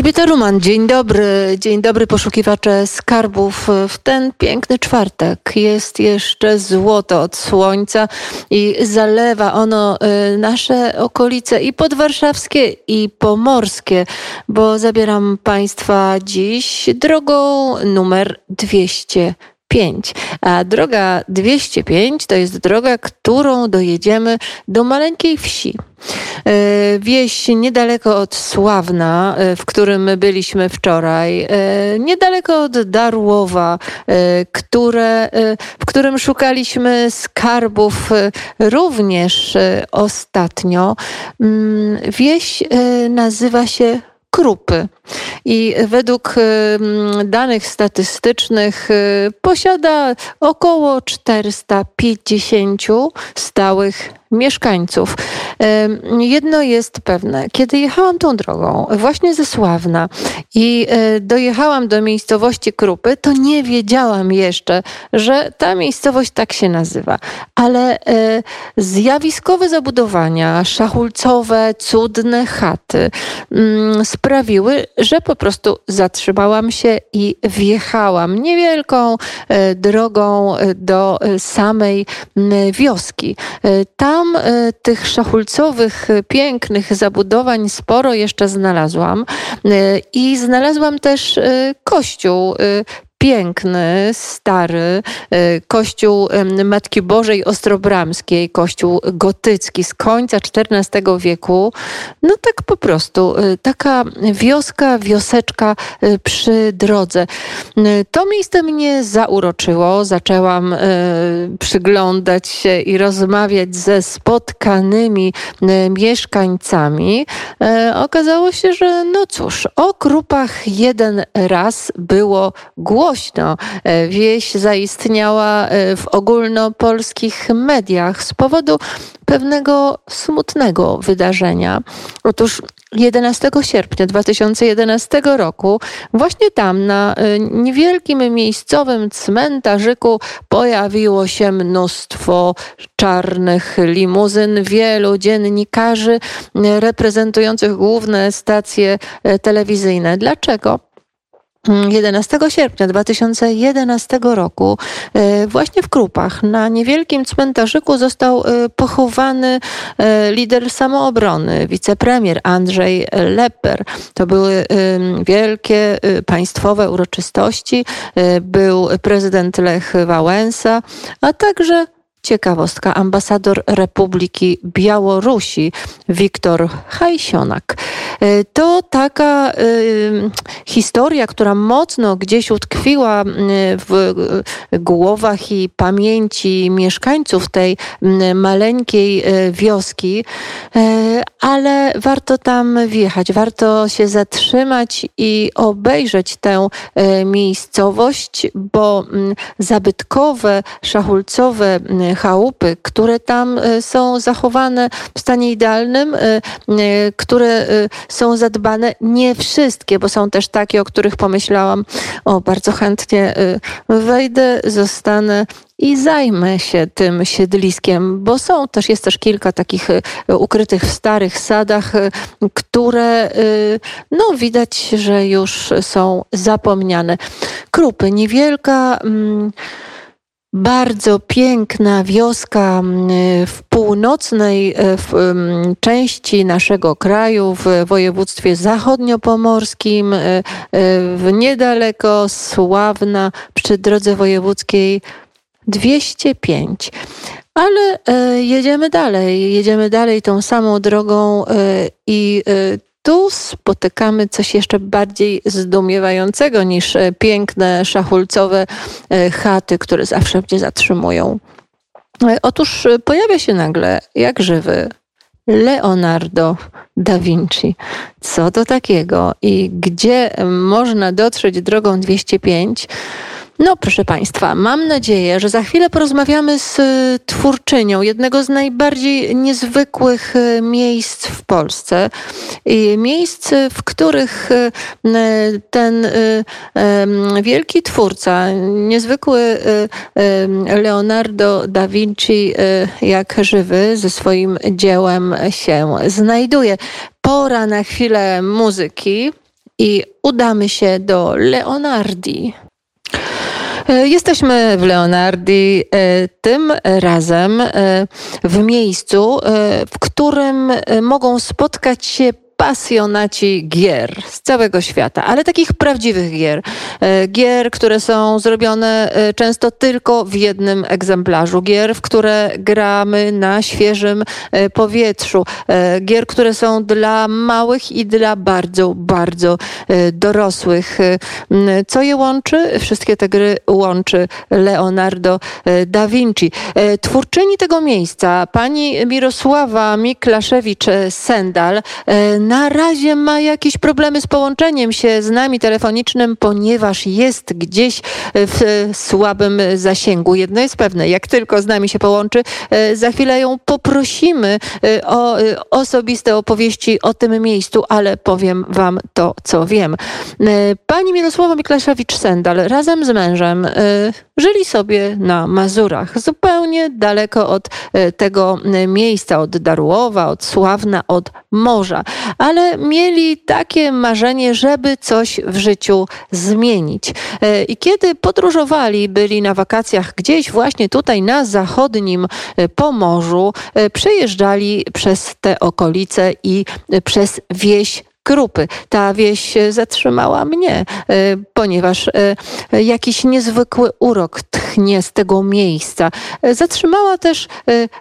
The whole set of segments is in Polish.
Elżbieta Ruman, dzień dobry. Dzień dobry poszukiwacze skarbów. W ten piękny czwartek jest jeszcze złoto od słońca i zalewa ono y, nasze okolice i podwarszawskie i pomorskie, bo zabieram Państwa dziś drogą numer 200. 5. A droga 205 to jest droga, którą dojedziemy do maleńkiej wsi. E, wieś niedaleko od Sławna, e, w którym byliśmy wczoraj, e, niedaleko od Darłowa, które, w którym szukaliśmy skarbów również ostatnio. Mm, wieś nazywa się Krupy. I według danych statystycznych y, posiada około 450 stałych mieszkańców. Jedno jest pewne, kiedy jechałam tą drogą właśnie ze Sławna i e, dojechałam do miejscowości Krupy, to nie wiedziałam jeszcze, że ta miejscowość tak się nazywa. Ale e, zjawiskowe zabudowania, szachulcowe, cudne chaty mm, sprawiły, że po prostu zatrzymałam się i wjechałam niewielką e, drogą do samej wioski. Tam tam e, tych szachulcowych, pięknych zabudowań sporo jeszcze znalazłam. E, i znalazłam też kościół piękny, stary e, kościół Matki Bożej Ostrobramskiej, kościół gotycki z końca XIV wieku. No tak po prostu, e, taka wioska, wioseczka przy drodze. To miejsce mnie zauroczyło. Zaczęłam przyglądać się i rozmawiać ze spotkanymi mieszkańcami. Okazało się, że no cóż, o krupach jeden raz było głośno głośno. E, wieś zaistniała e, w ogólnopolskich mediach z powodu pewnego smutnego wydarzenia. Otóż 11 sierpnia 2011 roku właśnie tam na e, niewielkim miejscowym cmentarzyku pojawiło się mnóstwo czarnych limuzyn, wielu dziennikarzy reprezentujących główne stacje telewizyjne. Dlaczego? 11 sierpnia 2011 roku e, właśnie w Krupach na niewielkim cmentarzyku został e, pochowany e, lider samoobrony, wicepremier Andrzej Leper. To były wielkie państwowe uroczystości. Był prezydent Lech Wałęsa, a także Ciekawostka. Ambasador Republiki Białorusi Wiktor Hajsionak. E, to taka y, historia, która mocno gdzieś utkwiła w głowach i pamięci mieszkańców tej maleńkiej wioski, ale warto tam wjechać, warto się zatrzymać i obejrzeć tę miejscowość, bo zabytkowe, szachulcowe chałupy, które tam e, są zachowane w stanie idealnym, e, e, które są zadbane. Nie wszystkie, bo są też takie, o których pomyślałam, o bardzo chętnie wejdę, zostanę i zajmę się tym siedliskiem, bo są też, jest też kilka takich ukrytych w starych sadach, które no widać, że już są zapomniane. Krupy, niewielka. Mm, bardzo piękna wioska w północnej e, części naszego kraju, w województwie zachodniopomorskim, e, e, niedaleko Sławna przy drodze wojewódzkiej 205. Ale jedziemy dalej, jedziemy dalej tą samą drogą i tu spotykamy coś jeszcze bardziej zdumiewającego niż e, piękne szachulcowe e, chaty, które zawsze mnie zatrzymują. E, otóż pojawia się nagle, jak żywy, Leonardo da Vinci. Co to takiego i gdzie można dotrzeć drogą 205? No, proszę Państwa, mam nadzieję, że za chwilę porozmawiamy z y, twórczynią jednego z najbardziej niezwykłych y, miejsc w Polsce. Miejsc, w których y, ten wielki twórca, niezwykły Leonardo da Vinci, jak żywy, ze swoim dziełem się znajduje. Pora na chwilę muzyki i udamy się do Leonardi. E, jesteśmy w Leonardi e, tym razem e, w miejscu, w którym mogą spotkać się pasjonaci gier z całego świata, ale takich prawdziwych gier. E, gier, które są zrobione e, często tylko w jednym egzemplarzu. Gier, w które gramy na świeżym e, powietrzu. Gier, które są dla małych i dla bardzo, bardzo dorosłych. Co je łączy? Wszystkie te gry łączy Leonardo da Vinci. Twórczyni tego miejsca, pani Mirosława Miklaszewicz-Sendal, na razie ma jakieś problemy z połączeniem się z nami telefonicznym, ponieważ jest gdzieś w słabym zasięgu. Jedno jest pewne, jak tylko z nami się połączy, e, za chwilę ją poprosimy e, o e, osobiste opowieści o tym miejscu, ale powiem wam to, co wiem. Pani Mirosława Miklaszewicz-Sendal razem z mężem żyli sobie na Mazurach, zupełnie daleko od tego miejsca, od Darłowa, od Sławna, od morza ale mieli takie marzenie, żeby coś w życiu zmienić. E, I kiedy podróżowali, byli na wakacjach gdzieś właśnie tutaj na zachodnim e, Pomorzu, e, przejeżdżali przez te okolice i przez wieś Krupy. Ta wieś zatrzymała mnie, ponieważ jakiś niezwykły urok tchnie z tego miejsca. Zatrzymała też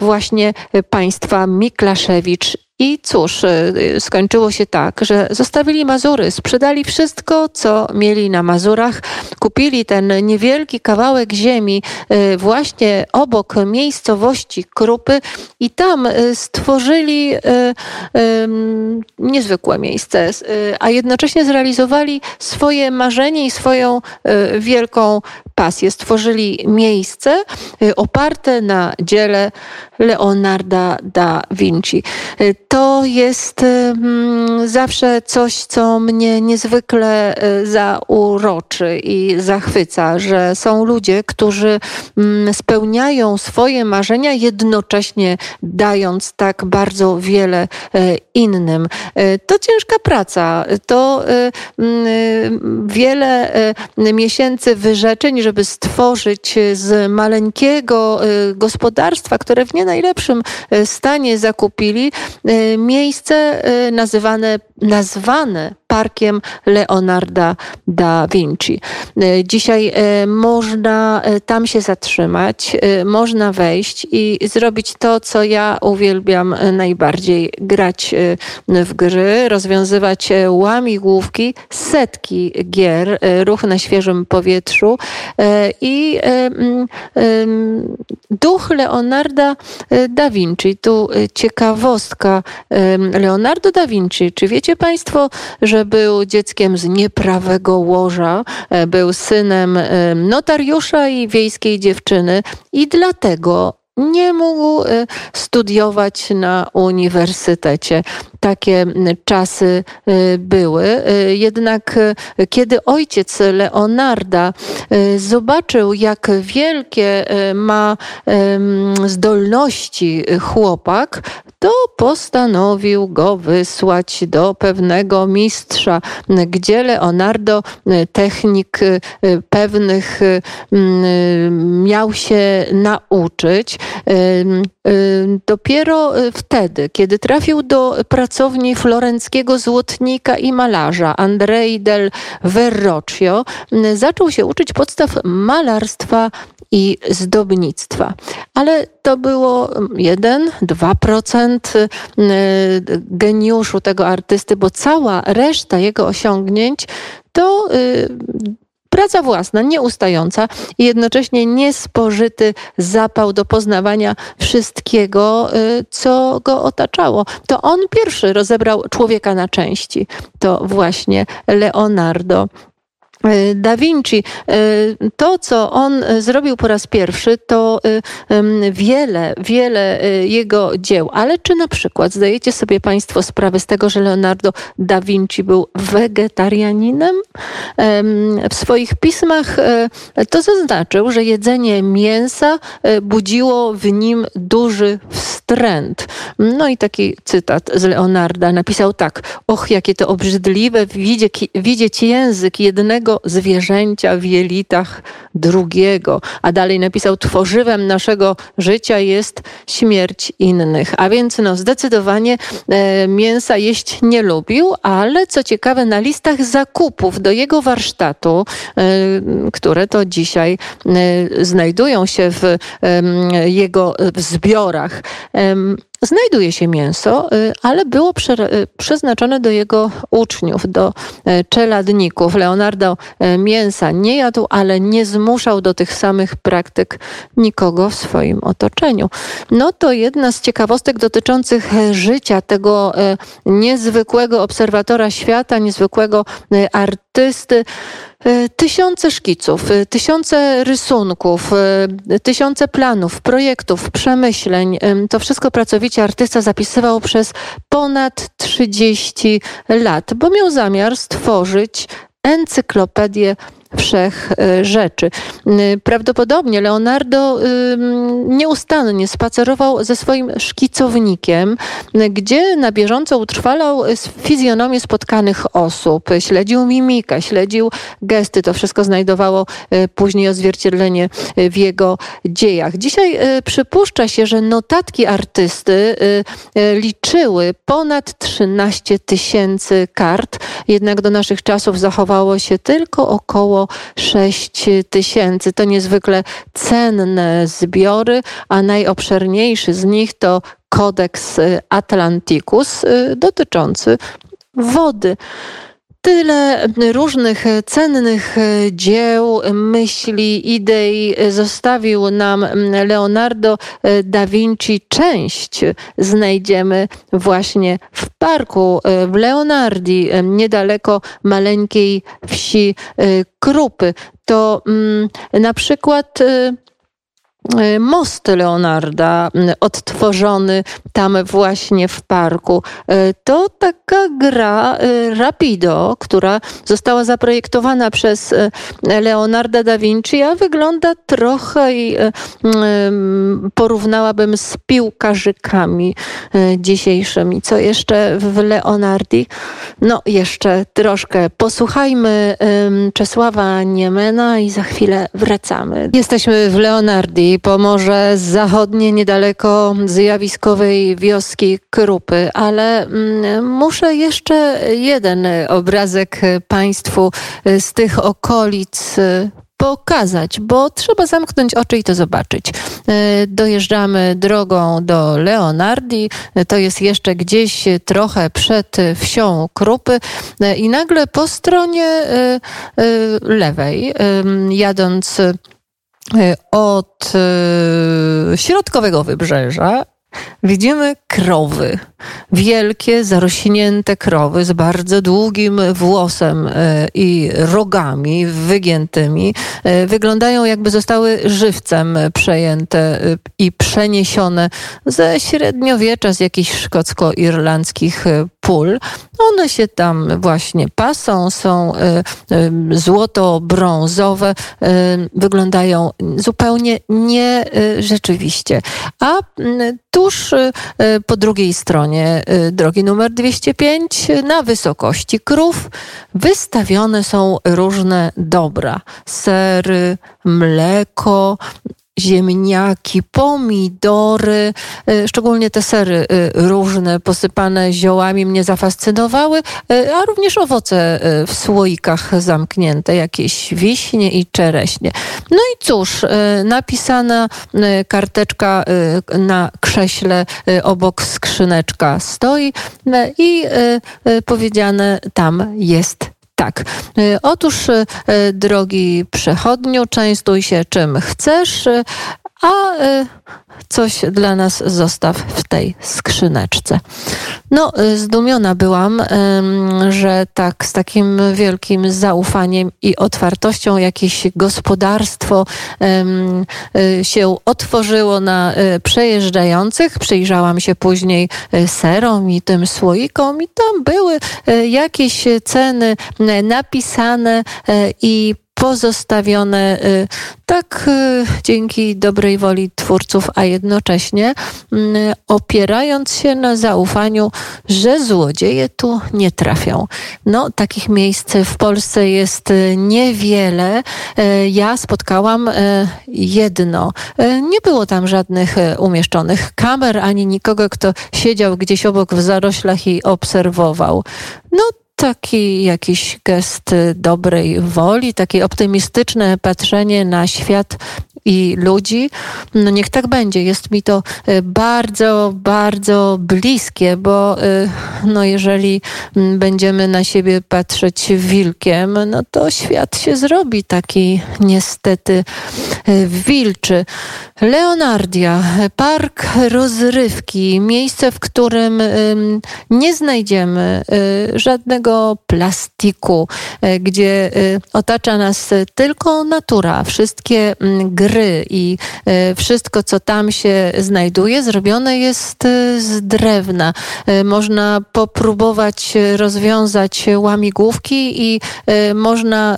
właśnie państwa Miklaszewicz i cóż, y, y, skończyło się tak, że zostawili Mazury, sprzedali wszystko, co mieli na Mazurach, kupili ten niewielki kawałek ziemi y, właśnie obok miejscowości Krupy i tam stworzyli niezwykłe miejsce, a jednocześnie zrealizowali swoje marzenie i swoją wielką pasję. Stworzyli miejsce oparte na dziele Leonarda da Vinci. To jest zawsze coś, co mnie niezwykle y, zauroczy i zachwyca, że są ludzie, którzy mm, spełniają swoje marzenia, jednocześnie dając tak bardzo wiele y, innym. Y, to ciężka praca, to wiele miesięcy wyrzeczeń, żeby stworzyć z maleńkiego gospodarstwa, które w nie najlepszym stanie zakupili, miejsce nazywane, nazwane parkiem Leonarda da Vinci. E, dzisiaj e, można e, tam się zatrzymać, można wejść i zrobić to, co ja uwielbiam najbardziej grać w gry, rozwiązywać łamigłówki, setki gier, ruch na świeżym powietrzu i duch Leonarda da Vinci. Tu ciekawostka Leonardo da Vinci. Czy wiecie Państwo, że był dzieckiem z nieprawego łoża, e, był synem e, notariusza i wiejskiej dziewczyny i dlatego nie mógł e, studiować na uniwersytecie. Takie czasy były. Jednak kiedy ojciec Leonarda zobaczył, jak wielkie ma zdolności chłopak, to postanowił go wysłać do pewnego mistrza, gdzie Leonardo, technik pewnych miał się nauczyć. Dopiero wtedy, kiedy trafił do pracowni florenckiego złotnika i malarza Andrei del Verrocchio, zaczął się uczyć podstaw malarstwa i zdobnictwa. Ale to było 1-2% y, geniuszu tego artysty, bo cała reszta jego osiągnięć to y, praca własna, nieustająca i jednocześnie niespożyty zapał do poznawania wszystkiego, y, co go otaczało. To on pierwszy rozebrał człowieka na części. To właśnie Leonardo da Vinci, e, to co on e, zrobił po raz pierwszy, to wiele, wiele jego dzieł. Ale czy na przykład zdajecie sobie Państwo sprawę z tego, że Leonardo da Vinci był wegetarianinem? W swoich pismach to zaznaczył, że jedzenie mięsa budziło w nim duży wstręt. No i taki cytat z Leonarda napisał tak: Och, jakie to obrzydliwe widzieć język jednego zwierzęcia w jelitach drugiego. A dalej napisał, tworzywem naszego życia jest śmierć innych. A więc no, zdecydowanie e, mięsa jeść nie lubił, ale co ciekawe, na listach zakupów do jego warsztatu, e, które to dzisiaj e, znajdują się w jego w zbiorach, znajduje się mięso, y, ale było y, przeznaczone do jego uczniów, do y, czeladników. Leonardo mięsa nie jadł, ale nie zmuszał do tych samych praktyk nikogo w swoim otoczeniu. No to jedna z ciekawostek dotyczących życia tego niezwykłego obserwatora świata, niezwykłego artysty. E, tysiące szkiców, e, tysiące rysunków, e, tysiące planów, projektów, przemyśleń. To wszystko pracowicie artysta zapisywał przez ponad 30 lat, bo miał zamiar stworzyć encyklopedię wszech rzeczy. Prawdopodobnie Leonardo nieustannie spacerował ze swoim szkicownikiem, gdzie na bieżąco utrwalał fizjonomię spotkanych osób, śledził mimikę, śledził gesty. To wszystko znajdowało e, później odzwierciedlenie w jego dziejach. Dzisiaj przypuszcza się, że notatki artysty liczyły ponad 13 tysięcy kart, jednak do naszych czasów zachowało się tylko około 6 tysięcy. To niezwykle cenne zbiory, a najobszerniejszy z nich to Codex Atlanticus y, dotyczący wody. Tyle różnych cennych dzieł, myśli, idei zostawił nam Leonardo da Vinci. Część znajdziemy właśnie w parku w Leonardi, niedaleko maleńkiej wsi Krupy. To na przykład most Leonarda odtworzony tam właśnie w parku. Y, to taka gra Rapido, która została zaprojektowana przez Leonarda da Vinci, a wygląda trochę i porównałabym z piłkarzykami dzisiejszymi. Co jeszcze w Leonardi? No jeszcze troszkę posłuchajmy Czesława Niemena i za chwilę wracamy. Jesteśmy w Leonardi Pomorze Zachodnie, niedaleko zjawiskowej wioski Krupy, ale mm, muszę jeszcze jeden obrazek Państwu z tych okolic pokazać, bo trzeba zamknąć oczy i to zobaczyć. Dojeżdżamy drogą do Leonardi, to jest jeszcze gdzieś trochę przed wsią Krupy. I nagle po stronie lewej, jadąc od e, środkowego wybrzeża widzimy krowy. Wielkie, zarośnięte krowy z bardzo długim włosem e, i rogami wygiętymi. Wyglądają jakby zostały żywcem przejęte i przeniesione ze średniowiecza, z jakichś szkocko-irlandzkich pól. One się tam właśnie pasą, są e, e, złoto-brązowe, e, wyglądają zupełnie nie rzeczywiście. A tuż po drugiej stronie drogi numer 205 na wysokości krów wystawione są różne dobra. Sery, mleko, ziemniaki, pomidory, y, szczególnie te sery y, różne, posypane ziołami mnie zafascynowały, y, a również owoce w słoikach zamknięte, jakieś wiśnie i czereśnie. No i cóż, napisana karteczka na krześle obok skrzyneczka stoi i powiedziane tam jest tak. Y, otóż, y, drogi przechodniu, częstuj się czym chcesz, a coś dla nas zostaw w tej skrzyneczce. No, zdumiona byłam, że tak z takim wielkim zaufaniem i otwartością jakieś gospodarstwo się otworzyło na przejeżdżających. Przyjrzałam się później serom i tym słoikom i tam były jakieś ceny napisane i pozostawione y, tak y, dzięki dobrej woli twórców, a jednocześnie mm, opierając się na zaufaniu, że złodzieje tu nie trafią. No, takich miejsc w Polsce jest y, niewiele. Ja spotkałam jedno. Nie było tam żadnych umieszczonych kamer, ani nikogo, kto siedział gdzieś obok w zaroślach i obserwował. No, taki jakiś gest dobrej woli, takie optymistyczne patrzenie na świat i ludzi. No niech tak będzie. Jest mi to y, bardzo, bardzo bliskie, bo y, no jeżeli będziemy na siebie patrzeć wilkiem, no to świat się zrobi taki niestety y, wilczy. Leonardia, park rozrywki, miejsce, w którym nie znajdziemy żadnego plastiku, gdzie otacza nas tylko natura, wszystkie mm, gry, i e, wszystko, co tam się znajduje, zrobione jest e, z drewna. E, można popróbować rozwiązać łamigłówki i można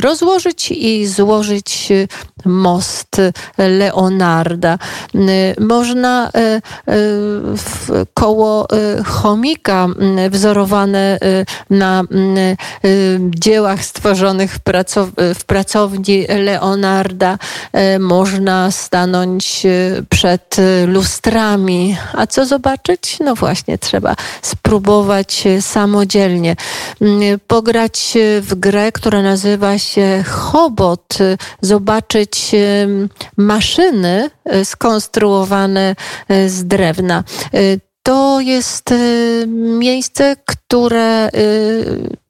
rozłożyć i złożyć most Leonarda. Można koło chomika wzorowane na dziełach stworzonych w pracowni Leonarda można stanąć e, przed lustrami. A co zobaczyć? No właśnie, trzeba spróbować samodzielnie. Mm, pograć w grę, która nazywa się Hobot, zobaczyć maszyny skonstruowane z drewna. To jest miejsce, które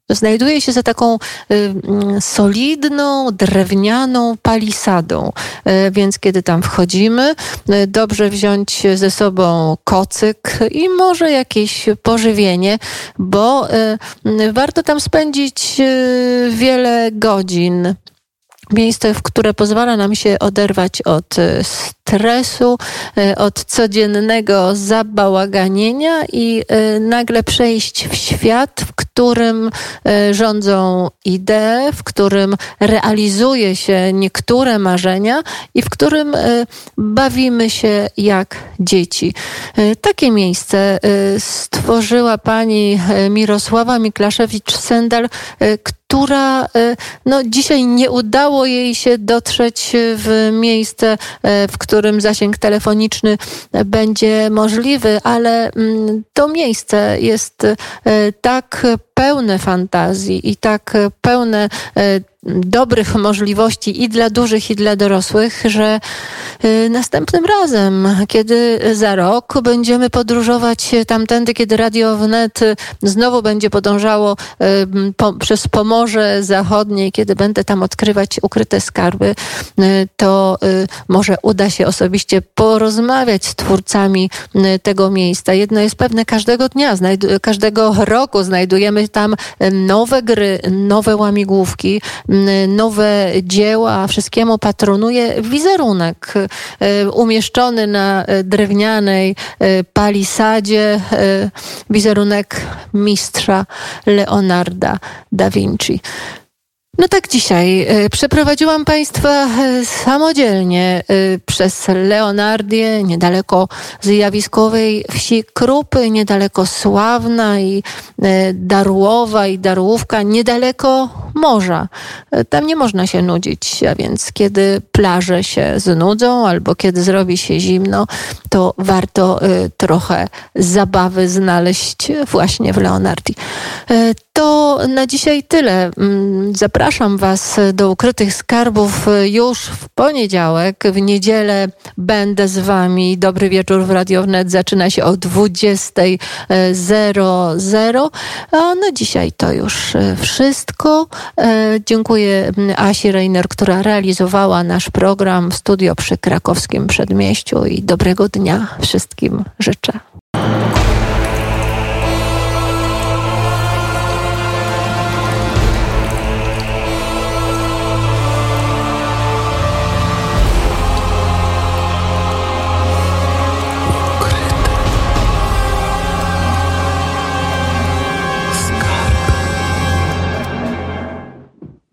znajduje się za taką y, mm, solidną, drewnianą palisadą. Y, więc kiedy tam wchodzimy, y, dobrze wziąć ze sobą kocyk i może jakieś pożywienie, bo warto tam spędzić wiele godzin miejsce, w które pozwala nam się oderwać od stresu, e, od codziennego zabałaganienia i e, nagle przejść w świat, w którym e, rządzą idee, w którym realizuje się niektóre marzenia i w którym bawimy się jak dzieci. Takie miejsce stworzyła pani Mirosława Miklaszewicz-Sendal, która no, dzisiaj nie udało jej się dotrzeć w miejsce, w którym którym zasięg telefoniczny będzie możliwy, ale mm, to miejsce jest e, tak pełne fantazji i tak pełne e, dobrych możliwości i dla dużych, i dla dorosłych, że y, następnym razem, kiedy za rok będziemy podróżować tamtędy, kiedy Radio Wnet znowu będzie podążało po, przez Pomorze Zachodnie, kiedy będę tam odkrywać ukryte skarby, to może uda się osobiście porozmawiać z twórcami tego miejsca. Jedno jest pewne, każdego dnia, każdego roku znajdujemy tam nowe gry, nowe łamigłówki, nowe dzieła, wszystkiemu patronuje wizerunek e, umieszczony na e, drewnianej e, palisadzie, wizerunek mistrza Leonarda da Vinci. No tak dzisiaj e, przeprowadziłam Państwa e, samodzielnie e, przez Leonardię, niedaleko zjawiskowej wsi Krupy, niedaleko Sławna i Darłowa i Darłówka, niedaleko morza. Tam nie można się nudzić, a więc kiedy plaże się znudzą albo kiedy zrobi się zimno, to warto trochę zabawy znaleźć właśnie w Leonardii. To na dzisiaj tyle. Mm, zapraszam Was do ukrytych skarbów już w poniedziałek. W niedzielę będę z Wami. Dobry wieczór w Radio Wnet zaczyna się o 20.00. A na dzisiaj to już e, wszystko. E, dziękuję mm, Asi Reiner, która realizowała nasz program w studio przy krakowskim przedmieściu i dobrego dnia wszystkim życzę.